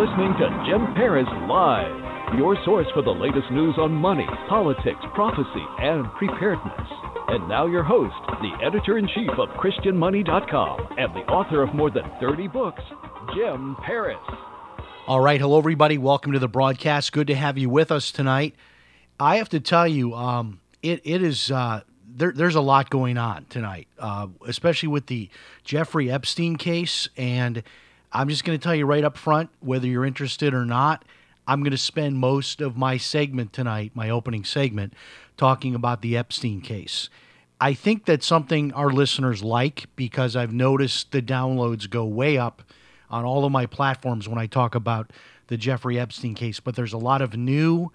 Listening to Jim Paris Live, your source for the latest news on money, politics, prophecy, and preparedness. And now, your host, the editor in chief of ChristianMoney.com and the author of more than 30 books, Jim Paris. All right, hello everybody. Welcome to the broadcast. Good to have you with us tonight. I have to tell you, um, it it is uh, there, there's a lot going on tonight, uh, especially with the Jeffrey Epstein case. And I'm just going to tell you right up front, whether you're interested or not, I'm going to spend most of my segment tonight, my opening segment, talking about the Epstein case. I think that's something our listeners like because I've noticed the downloads go way up on all of my platforms when I talk about the Jeffrey Epstein case. But there's a lot of new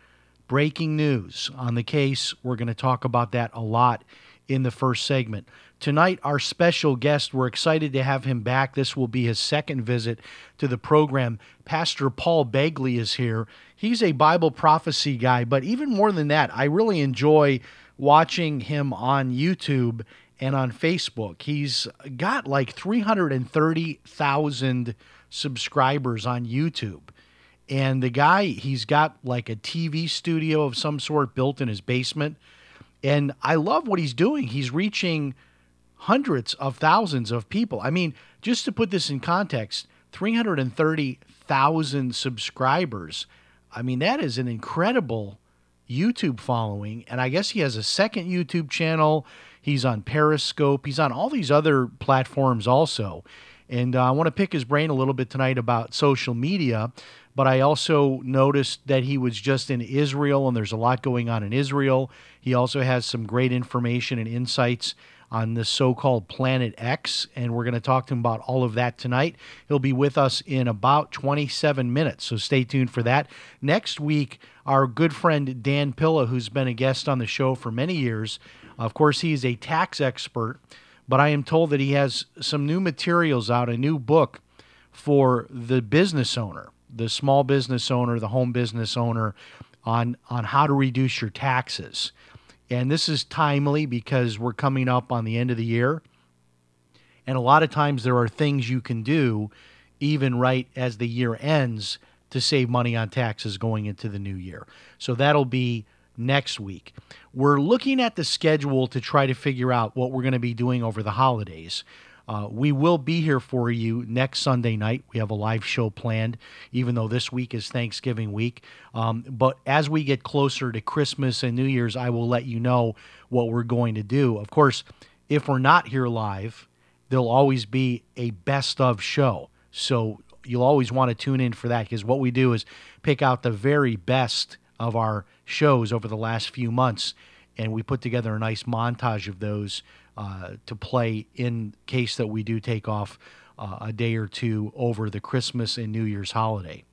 breaking news on the case. We're going to talk about that a lot in the first segment. Tonight, our special guest, we're excited to have him back. This will be his second visit to the program. Pastor Paul Begley is here. He's a Bible prophecy guy, but even more than that, I really enjoy watching him on YouTube and on Facebook. He's got like 330,000 subscribers on YouTube. And the guy, he's got like a TV studio of some sort built in his basement. And I love what he's doing. He's reaching hundreds of thousands of people. I mean, just to put this in context, 330,000 subscribers. I mean, that is an incredible YouTube following. And I guess he has a second YouTube channel. He's on Periscope. He's on all these other platforms also. And uh, I want to pick his brain a little bit tonight about social media. But I also noticed that he was just in Israel, and there's a lot going on in Israel. He also has some great information and insights on the so called Planet X, and we're going to talk to him about all of that tonight. He'll be with us in about 27 minutes, so stay tuned for that. Next week, our good friend Dan Pilla, who's been a guest on the show for many years, of course, he is a tax expert, but I am told that he has some new materials out, a new book for the business owner, the small business owner, the home business owner, on, on how to reduce your taxes. And this is timely because we're coming up on the end of the year. And a lot of times there are things you can do even right as the year ends to save money on taxes going into the new year. So that'll be next week. We're looking at the schedule to try to figure out what we're going to be doing over the holidays. Uh, we will be here for you next Sunday night. We have a live show planned, even though this week is Thanksgiving week. Um, but as we get closer to Christmas and New Year's, I will let you know what we're going to do. Of course, if we're not here live, there'll always be a best of show. So you'll always want to tune in for that because what we do is pick out the very best of our shows over the last few months and we put together a nice montage of those to play in case that we do take off uh, a day or two over the Christmas and New Year's holiday.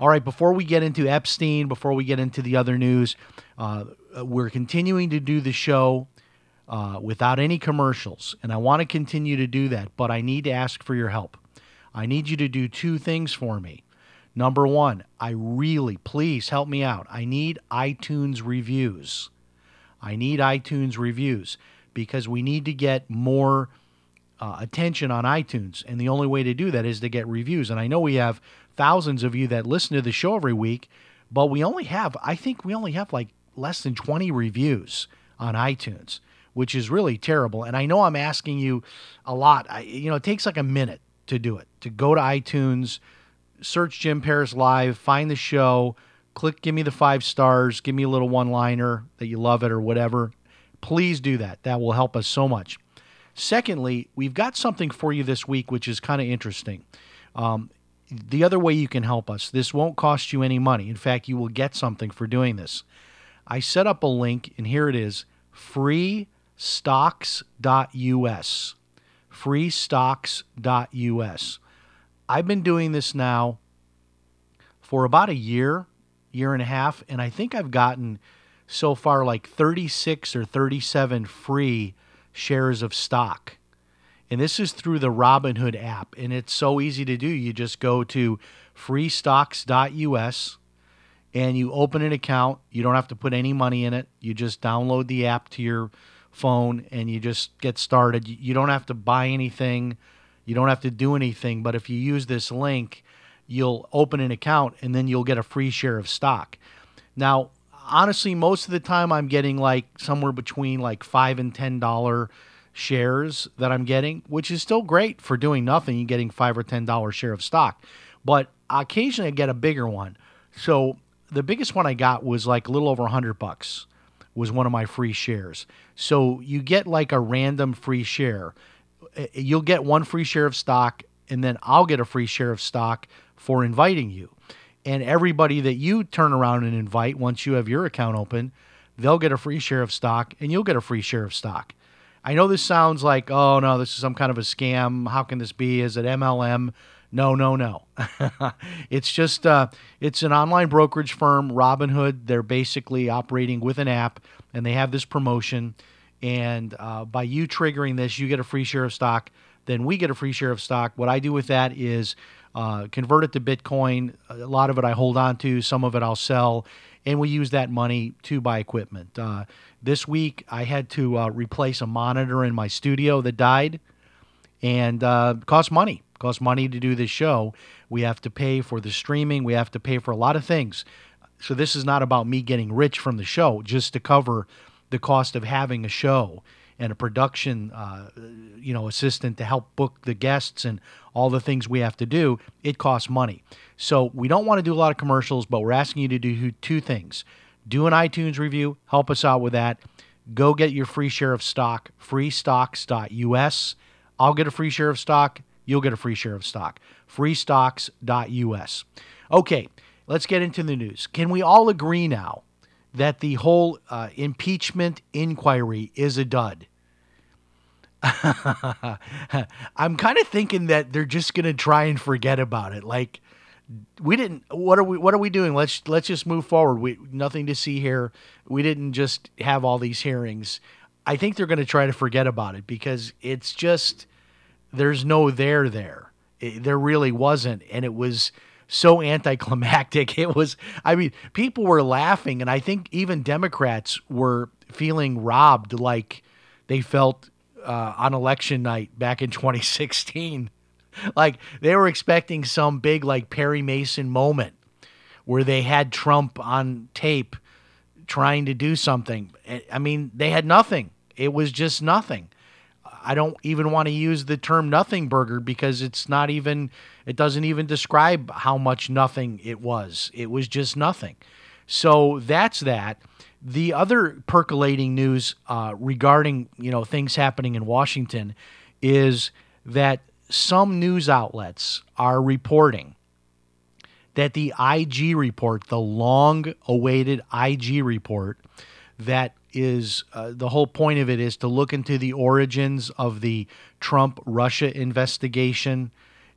All right, before we get into Epstein, before we get into the other news, uh, we're continuing to do the show uh, without any commercials, and I want to continue to do that, but I need to ask for your help. I need you to do two things for me. Number one, I really, please help me out. I need iTunes reviews. I need iTunes reviews because we need to get more uh, attention on iTunes. And the only way to do that is to get reviews. And I know we have thousands of you that listen to the show every week, but we only have, I think we only have like less than 20 reviews on iTunes, which is really terrible. And I know I'm asking you a lot. I, you know, it takes like a minute to do it, to go to iTunes, search Jim Paris Live, find the show, click give me the five stars, give me a little one liner that you love it or whatever. Please do that. That will help us so much. Secondly, we've got something for you this week, which is kind of interesting. Um, the other way you can help us, this won't cost you any money. In fact, you will get something for doing this. I set up a link, and here it is freestocks.us. Freestocks.us. I've been doing this now for about a year, year and a half, and I think I've gotten so far like 36 or 37 free shares of stock. And this is through the Robinhood app, and it's so easy to do. You just go to freestocks.us and you open an account. You don't have to put any money in it. You just download the app to your phone and you just get started. You don't have to buy anything. You don't have to do anything. But if you use this link, you'll open an account and then you'll get a free share of stock. Now, honestly, most of the time I'm getting like somewhere between like five and ten dollar shares that I'm getting, which is still great for doing nothing. You're getting five or ten dollar share of stock. But occasionally I get a bigger one. So the biggest one I got was like a little over a hundred bucks was one of my free shares. So you get like a random free share. Uh, You'll get one free share of stock, and then I'll get a free share of stock for inviting you. And everybody that you turn around and invite once you have your account open, they'll get a free share of stock, and you'll get a free share of stock. I know this sounds like, oh no, this is some kind of a scam. How can this be? Is it MLM? No, no, no. it's just uh, it's an online brokerage firm, Robinhood. They're basically operating with an app, and they have this promotion. And uh, by you triggering this, you get a free share of stock. Then we get a free share of stock. What I do with that is uh, convert it to Bitcoin. A lot of it I hold on to. Some of it I'll sell, and we use that money to buy equipment. Uh, this week I had to uh, replace a monitor in my studio that died, and uh, cost money costs money to do this show. We have to pay for the streaming. We have to pay for a lot of things. So this is not about me getting rich from the show, just to cover the cost of having a show and a production, uh, you know, assistant to help book the guests and all the things we have to do. It costs money. So we don't want to do a lot of commercials, but we're asking you to do two things: do an iTunes review, help us out with that. Go get your free share of stock, freestocks.us. I'll get a free share of stock you'll get a free share of stock. Freestocks.us. Okay, let's get into the news. Can we all agree now that the whole uh, impeachment inquiry is a dud? I'm kind of thinking that they're just to try and forget about it. Like we didn't what are we what are we doing? Let's let's just move forward. We nothing to see here. We didn't just have all these hearings. I think they're to try to forget about it because it's just there's no there there. It, there really wasn't, and it was so anticlimactic. It was, I mean, people were laughing, and I think even Democrats were feeling robbed, like they felt uh, on election night back in 2016. like they were expecting some big, like Perry Mason moment where they had Trump on tape trying to do something. I mean, they had nothing. It was just nothing. I don't even want to use the term nothing burger because it's not even, it doesn't even describe how much nothing it was. It was just nothing. So that's that. The other percolating news uh, regarding you know things happening in Washington is that some news outlets are reporting that the IG report, the long awaited IG report that is uh, the whole point of it is to look into the origins of the Trump Russia investigation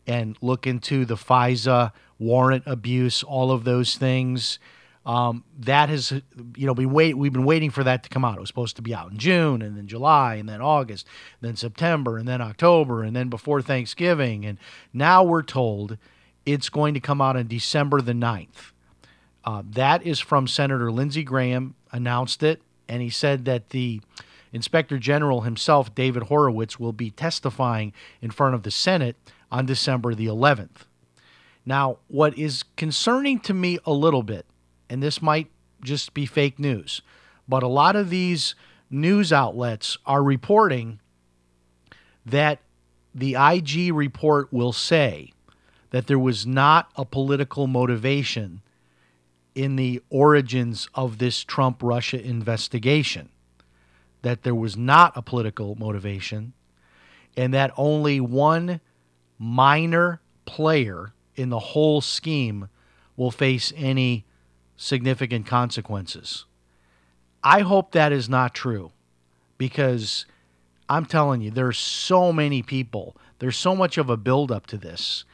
and look into the FISA warrant abuse, all of those things. Um, that has, you know, been wait. We've been waiting for that to come out. It was supposed to be out in June, and then July, and then August, then September, and then October, and then before Thanksgiving. And now we're told it's going to come out on December the 9th. Uh, that is from Senator Lindsey Graham. Announced it and he said that the Inspector General himself, David Horowitz, will be testifying in front of the Senate on December the 11th. Now, what is concerning to me a little bit, and this might just be fake news, but a lot of these news outlets are reporting that the IG report will say that there was not a political motivation in the origins of this Trump Russia investigation that there was not a political motivation and that only one minor player in the whole scheme will face any significant consequences. I hope that is not true because I'm telling you, there's so many people, there's so much of a buildup to this.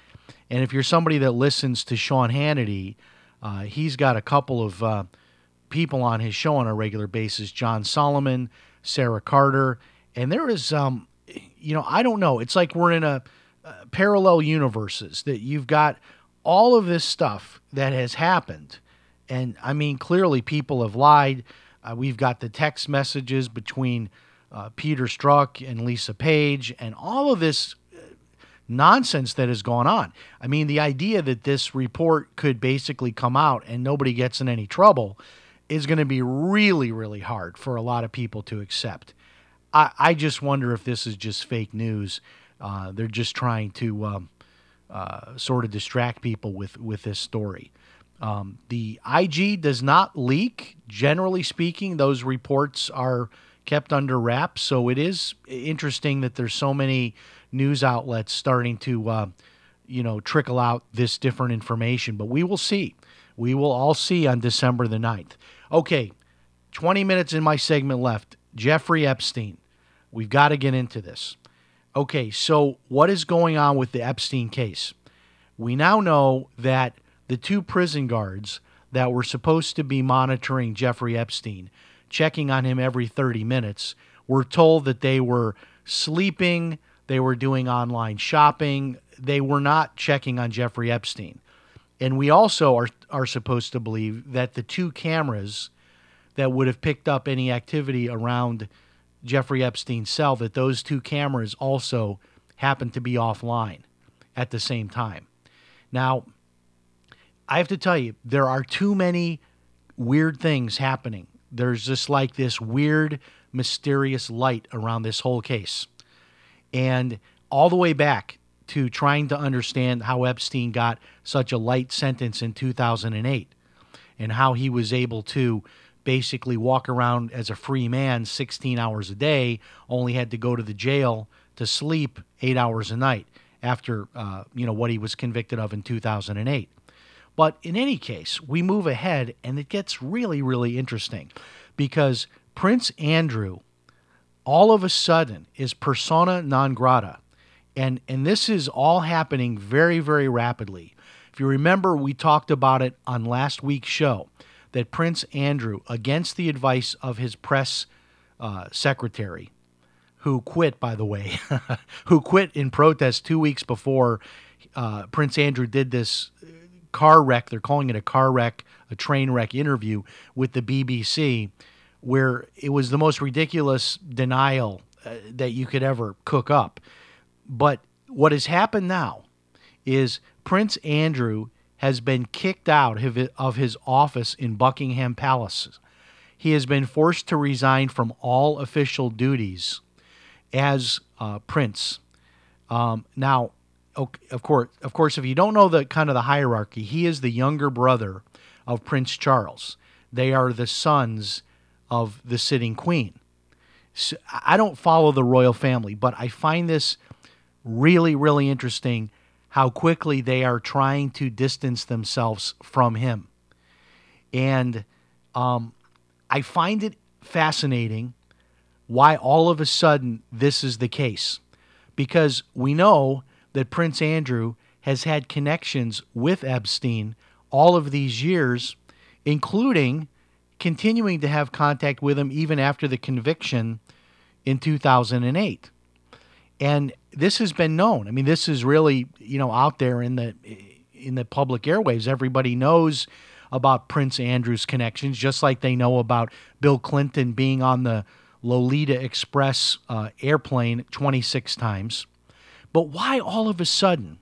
And if you're somebody that listens to Sean Hannity, Uh, he's got a couple of uh, people on his show on a regular basis John Solomon, Sarah Carter. And there is, um, you know, I don't know. It's like we're in a uh, parallel universes that you've got all of this stuff that has happened. And I mean, clearly people have lied. Uh, we've got the text messages between uh, Peter Strzok and Lisa Page, and all of this uh, nonsense that has gone on. I mean, the idea that this report could basically come out and nobody gets in any trouble is going to be really, really hard for a lot of people to accept. I, I just wonder if this is just fake news. Uh, they're just trying to um, uh, sort of distract people with, with this story. Um, the IG does not leak. Generally speaking, those reports are kept under wraps. So it is interesting that there's so many news outlets starting to, uh, you know, trickle out this different information. But we will see. We will all see on December the 9th. Okay, 20 minutes in my segment left. Jeffrey Epstein. We've got to get into this. Okay, so what is going on with the Epstein case? We now know that the two prison guards that were supposed to be monitoring Jeffrey Epstein, checking on him every 30 minutes, were told that they were sleeping, they were doing online shopping, they were not checking on Jeffrey Epstein. And we also are, are supposed to believe that the two cameras that would have picked up any activity around Jeffrey Epstein's cell, that those two cameras also happened to be offline at the same time. Now, I have to tell you, there are too many weird things happening. There's just like this weird, mysterious light around this whole case. And all the way back to trying to understand how Epstein got such a light sentence in 2008 and how he was able to basically walk around as a free man 16 hours a day, only had to go to the jail to sleep eight hours a night after uh, you know what he was convicted of in 2008. But in any case, we move ahead and it gets really, really interesting because Prince Andrew all of a sudden is persona non grata. And, and this is all happening very, very rapidly. If you remember, we talked about it on last week's show that Prince Andrew, against the advice of his press uh, secretary, who quit, by the way, who quit in protest two weeks before uh, Prince Andrew did this car wreck. They're calling it a car wreck, a train wreck interview with the BBC, where it was the most ridiculous denial uh, that you could ever cook up. But what has happened now is Prince Andrew has been kicked out of his office in Buckingham Palace. He has been forced to resign from all official duties as uh, prince. Um, now, of course, of course, if you don't know the kind of the hierarchy, he is the younger brother of Prince Charles. They are the sons of the sitting queen. So I don't follow the royal family, but I find this really, really interesting how quickly they are trying to distance themselves from him. And um, I find it fascinating why all of a sudden this is the case. Because we know that Prince Andrew has had connections with Epstein all of these years, including continuing to have contact with him even after the conviction in 2008. And this has been known. I mean, this is really, you know, out there in the in the public airwaves. Everybody knows about Prince Andrew's connections, just like they know about Bill Clinton being on the Lolita Express uh, airplane 26 times. But why all of a sudden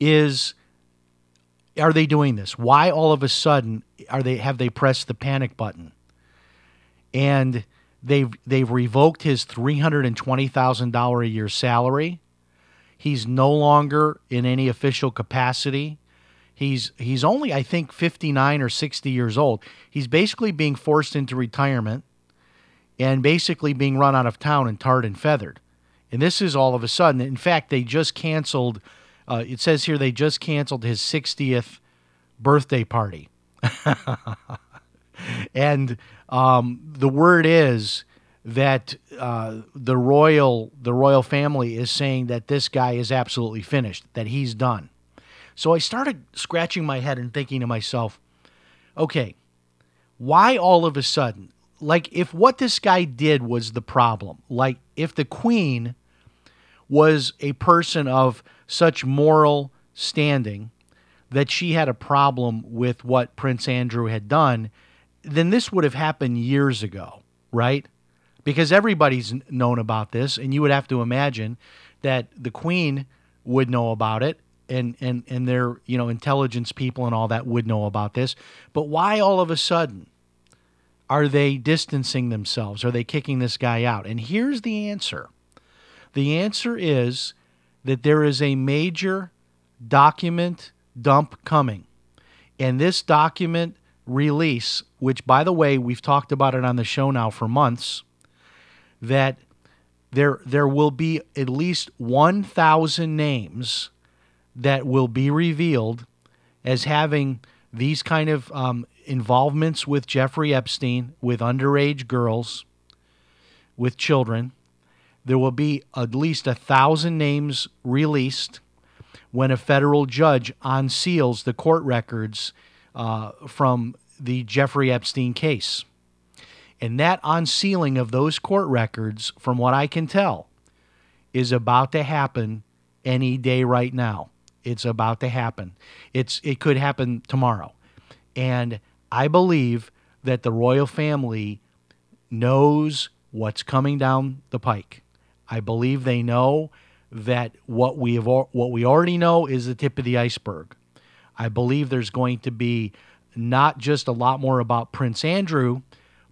is are they doing this? Why all of a sudden are they have they pressed the panic button? And they've they've revoked his three hundred and twenty thousand dollar a year salary. He's no longer in any official capacity. He's he's only I think 59 or 60 years old. He's basically being forced into retirement and basically being run out of town and tarred and feathered. And this is all of a sudden. In fact, they just canceled. Uh, it says here they just canceled his 60th birthday party. and um, the word is that uh, the royal the royal family is saying that this guy is absolutely finished, that he's done. So I started scratching my head and thinking to myself, okay, why all of a sudden? Like, if what this guy did was the problem, like if the queen was a person of such moral standing that she had a problem with what Prince Andrew had done, then this would have happened years ago, right? Because everybody's known about this, and you would have to imagine that the queen would know about it and and and their you know intelligence people and all that would know about this but why all of a sudden are they distancing themselves? Are they kicking this guy out? And here's the answer. The answer is that there is a major document dump coming. And this document release which by the way we've talked about it on the show now for months that there there will be at least 1000 names that will be revealed as having these kind of um, involvements with Jeffrey Epstein, with underage girls, with children. There will be at least a thousand names released when a federal judge unseals the court records uh, from the Jeffrey Epstein case. And that unsealing of those court records, from what I can tell, is about to happen any day right now. It's about to happen. It's it could happen tomorrow. And I believe that the royal family knows what's coming down the pike. I believe they know that what we have what we already know is the tip of the iceberg. I believe there's going to be not just a lot more about Prince Andrew,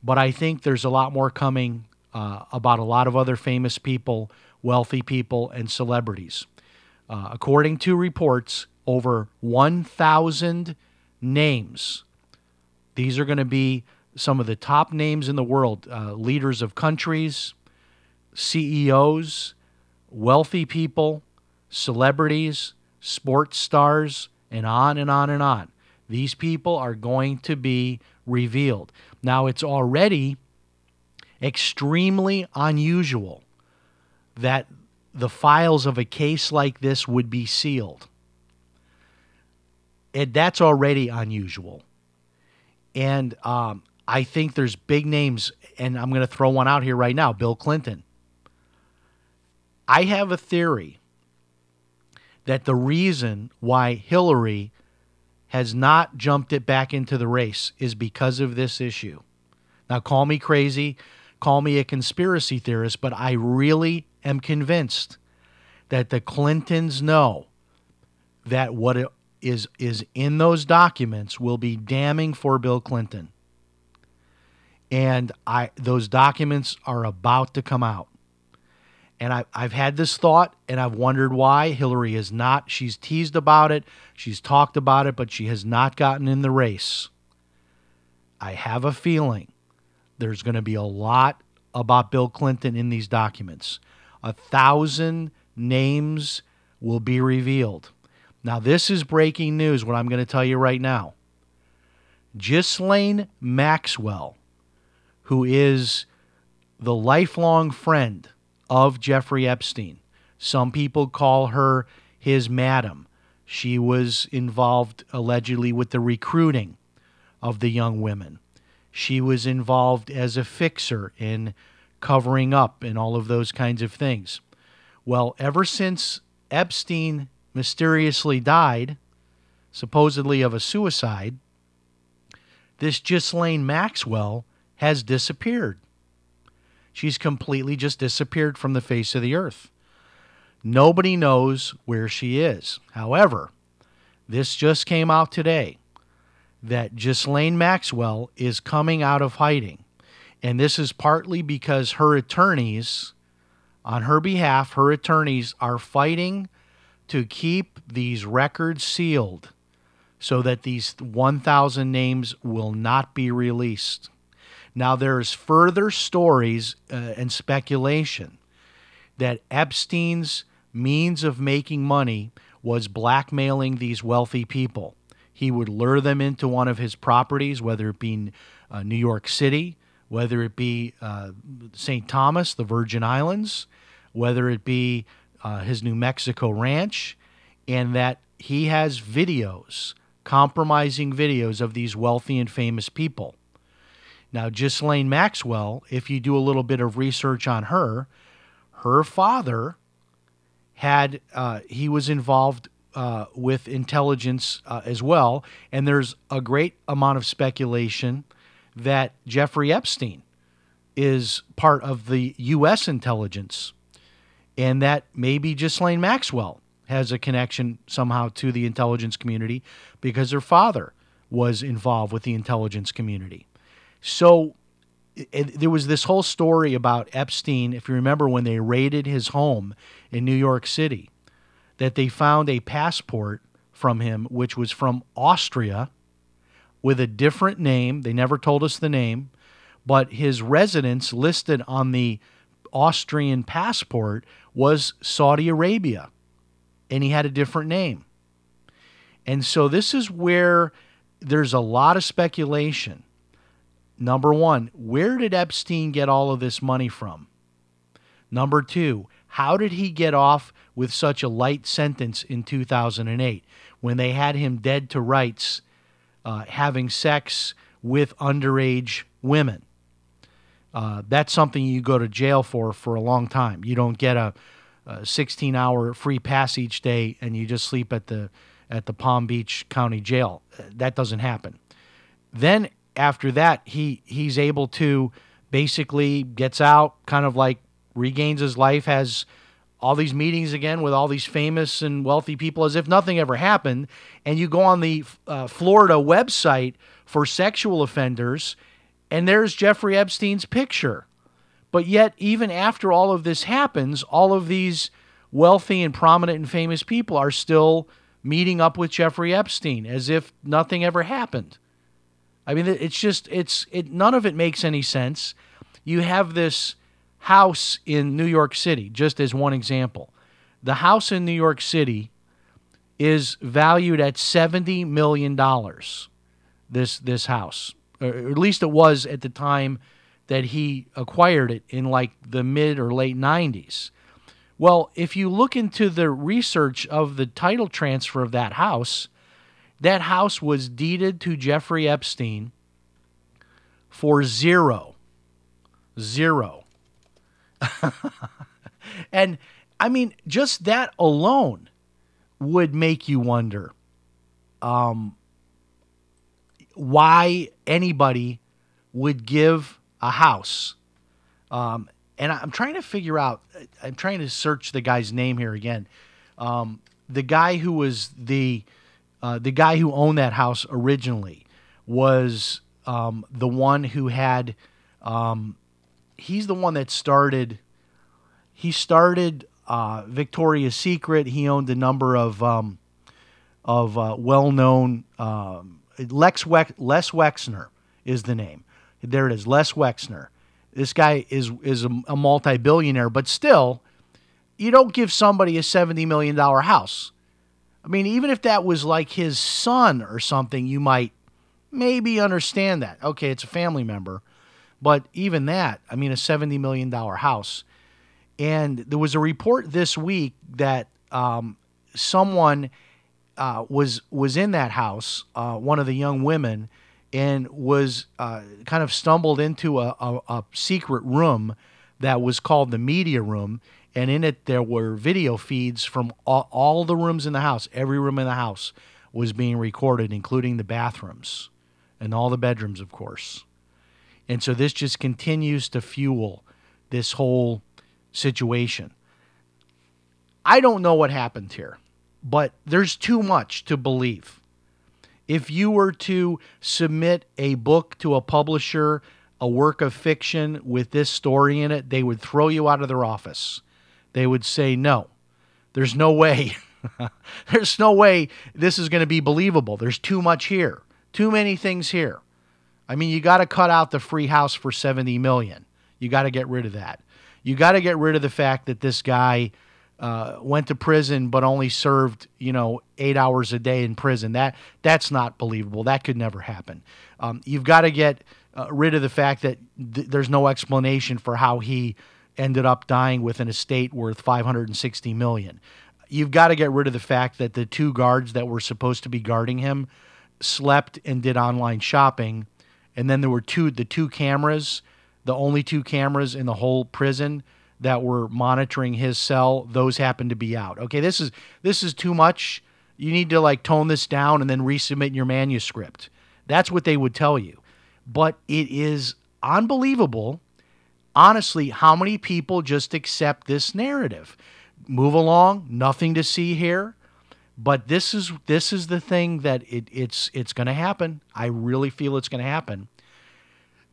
but I think there's a lot more coming uh, about a lot of other famous people, wealthy people, and celebrities. Uh, according to reports, over 1,000 names. These are going to be some of the top names in the world uh, leaders of countries, CEOs, wealthy people, celebrities, sports stars, and on and on and on. These people are going to be revealed. Now, it's already extremely unusual that the files of a case like this would be sealed. It, that's already unusual. And um, I think there's big names, and I'm going to throw one out here right now Bill Clinton. I have a theory that the reason why Hillary has not jumped it back into the race is because of this issue. Now, call me crazy, call me a conspiracy theorist, but I really am convinced that the Clintons know that what is is in those documents will be damning for Bill Clinton. And I those documents are about to come out. And I, I've had this thought and I've wondered why Hillary is not. She's teased about it, she's talked about it, but she has not gotten in the race. I have a feeling there's going to be a lot about Bill Clinton in these documents. A thousand names will be revealed. Now, this is breaking news, what I'm going to tell you right now. Ghislaine Maxwell, who is the lifelong friend of Jeffrey Epstein. Some people call her his madam. She was involved allegedly with the recruiting of the young women. She was involved as a fixer in covering up and all of those kinds of things. Well, ever since Epstein mysteriously died, supposedly of a suicide, this Ghislaine Maxwell has disappeared. She's completely just disappeared from the face of the earth. Nobody knows where she is. However, this just came out today that Ghislaine Maxwell is coming out of hiding. And this is partly because her attorneys, on her behalf, her attorneys are fighting to keep these records sealed so that these 1,000 names will not be released. Now, there's further stories uh, and speculation that Epstein's means of making money was blackmailing these wealthy people. He would lure them into one of his properties, whether it be uh, New York City, whether it be uh, St. Thomas, the Virgin Islands, whether it be uh, his New Mexico ranch, and that he has videos, compromising videos of these wealthy and famous people. Now, Ghislaine Maxwell, if you do a little bit of research on her, her father had uh, he was involved uh, with intelligence uh, as well, and there's a great amount of speculation that Jeffrey Epstein is part of the U.S. intelligence, and that maybe Ghislaine Maxwell has a connection somehow to the intelligence community because her father was involved with the intelligence community. So it, there was this whole story about Epstein, if you remember when they raided his home in New York City, that they found a passport from him, which was from Austria with a different name. They never told us the name, but his residence listed on the Austrian passport was Saudi Arabia, and he had a different name. And so this is where there's a lot of speculation Number one, where did Epstein get all of this money from? Number two, how did he get off with such a light sentence in 2008 when they had him dead to rights uh, having sex with underage women? Uh, that's something you go to jail for for a long time. You don't get a, a 16 hour free pass each day and you just sleep at the at the Palm Beach County Jail. That doesn't happen. Then after that, he he's able to basically gets out, kind of like regains his life, has all these meetings again with all these famous and wealthy people as if nothing ever happened. And you go on the uh, Florida website for sexual offenders, and there's Jeffrey Epstein's picture. But yet, even after all of this happens, all of these wealthy and prominent and famous people are still meeting up with Jeffrey Epstein as if nothing ever happened. I mean, it's just it's it. None of it makes any sense. You have this house in New York City, just as one example. The house in New York City is valued at seventy million dollars. This this house, or at least it was at the time that he acquired it in like the mid or late nineties. Well, if you look into the research of the title transfer of that house, that house was deeded to Jeffrey Epstein for zero. Zero. and I mean, just that alone would make you wonder um, why anybody would give a house. Um, and I'm trying to figure out, I'm trying to search the guy's name here again. Um, the guy who was the uh, the guy who owned that house originally was um, the one who had. He's the one that started. He started uh, Victoria's Secret. He owned a number of um, of uh, well-known. Um, Lex Les Wexner is the name. There it is, Les Wexner. This guy is is a, a multi-billionaire, but still, you don't give somebody a seventy million dollar house. I mean, even if that was like his son or something, you might maybe understand that. Okay, it's a family member. But even that, I mean, a $70 million house. And there was a report this week that um, someone uh, was was in that house, uh, one of the young women, and was uh, kind of stumbled into a, a, a secret room that was called the media room and in it there were video feeds from all, all, the rooms in the house. Every room in the house was being recorded, including the bathrooms and all the bedrooms, of course. And so this just continues to fuel this whole situation. I don't know what happened here, but there's too much to believe. If you were to submit a book to a publisher, a work of fiction with this story in it, they would throw you out of their office they would say, no, there's no way. there's no way this is going to be believable. There's too much here, too many things here. I mean, you got to cut out the free house for 70 million. You got to get rid of that. You got to get rid of the fact that this guy uh, went to prison but only served, you know, eight hours a day in prison. That that's not believable. That could never happen. Um, you've got to get uh, rid of the fact that th- there's no explanation for how he ended up dying with an estate worth 560 million. you've got to get rid of the fact that the two guards that were supposed to be guarding him slept and did online shopping, and then there were two the two cameras, the only two cameras in the whole prison that were monitoring his cell. Those happened to be out. Okay, this is this is too much. You need to like tone this down and then resubmit your manuscript. That's what they would tell you. But it is unbelievable honestly, how many people just accept this narrative? Move along, nothing to see here. But this is this is the thing that it, it's it's going to happen. I really feel it's going to happen.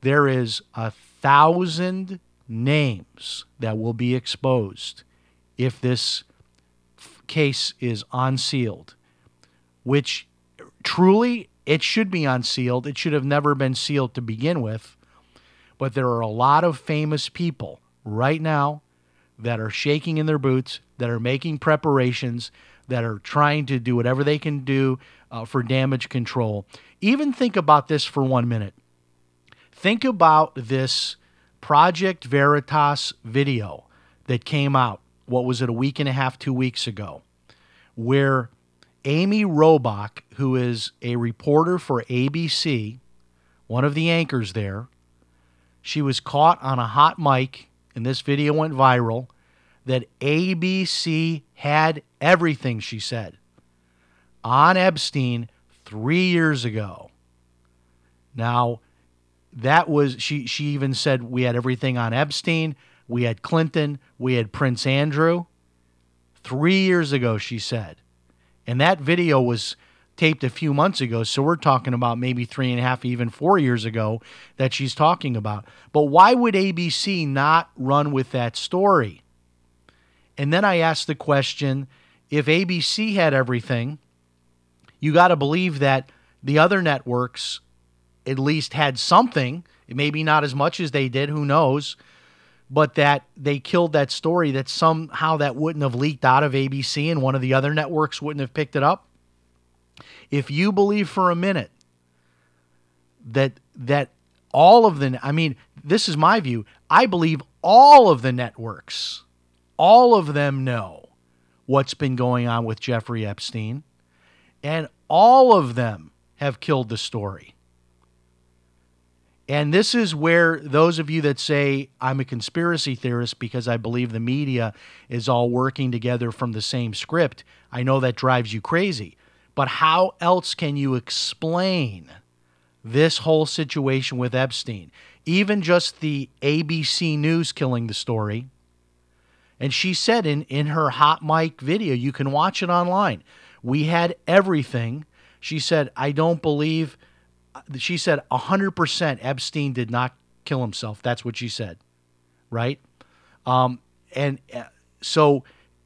There is a thousand names that will be exposed if this case is unsealed, which truly it should be unsealed. It should have never been sealed to begin with but there are a lot of famous people right now that are shaking in their boots, that are making preparations, that are trying to do whatever they can do uh, for damage control. Even think about this for one minute. Think about this Project Veritas video that came out, what was it, a week and a half, two weeks ago, where Amy Robach, who is a reporter for ABC, one of the anchors there, she was caught on a hot mic, and this video went viral. That ABC had everything, she said, on Epstein three years ago. Now, that was, she, she even said we had everything on Epstein, we had Clinton, we had Prince Andrew. Three years ago, she said. And that video was taped a few months ago. So we're talking about maybe three and a half, even four years ago that she's talking about. But why would ABC not run with that story? And then I asked the question if ABC had everything, you got to believe that the other networks at least had something, maybe not as much as they did, who knows, but that they killed that story that somehow that wouldn't have leaked out of ABC and one of the other networks wouldn't have picked it up. If you believe for a minute that that all of the I mean, this is my view. I believe all of the networks, all of them know what's been going on with Jeffrey Epstein, and all of them have killed the story. And this is where those of you that say I'm a conspiracy theorist because I believe the media is all working together from the same script, I know that drives you crazy. But how else can you explain this whole situation with Epstein? Even just the ABC News killing the story. And she said in, in her hot mic video, you can watch it online. We had everything. She said, I don't believe, she said 100% Epstein did not kill himself. That's what she said. Right? Um, and uh, so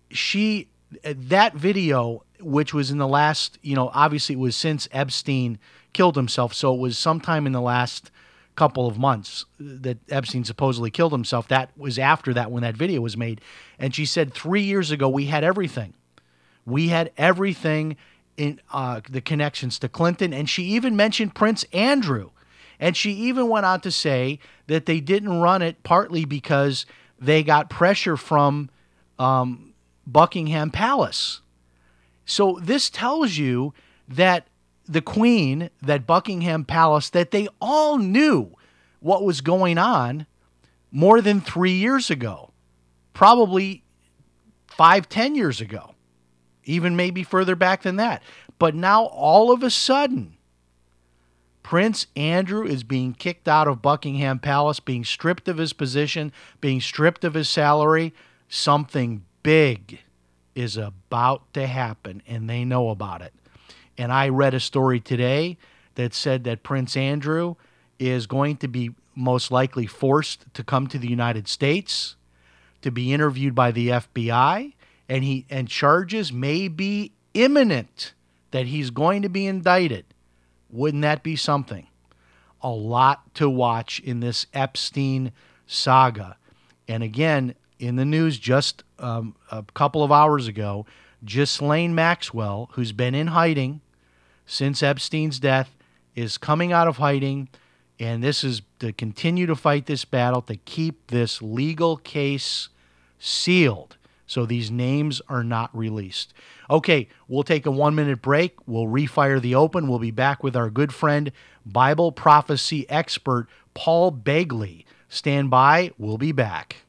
she, that video which was in the last, you know, obviously it was since Epstein killed himself. So it was sometime in the last couple of months that Epstein supposedly killed himself. That was after that when that video was made. And she said, three years ago, we had everything. We had everything in uh, the connections to Clinton. And she even mentioned Prince Andrew. And she even went on to say that they didn't run it partly because they got pressure from um, Buckingham Palace so this tells you that the Queen, that Buckingham Palace, that they all knew what was going on more than three years ago, probably five, ten years ago, even maybe further back than that. But now all of a sudden, Prince Andrew is being kicked out of Buckingham Palace, being stripped of his position, being stripped of his salary. Something big is about to happen and they know about it. And I read a story today that said that Prince Andrew is going to be most likely forced to come to the United States to be interviewed by the FBI and he and charges may be imminent that he's going to be indicted. Wouldn't that be something? A lot to watch in this Epstein saga. And again, in the news just um, a couple of hours ago, Ghislaine Maxwell, who's been in hiding since Epstein's death, is coming out of hiding. And this is to continue to fight this battle to keep this legal case sealed So these names are not released. Okay, we'll take a one minute break. We'll refire the open. We'll be back with our good friend, Bible prophecy expert Paul Begley. Stand by. We'll be back.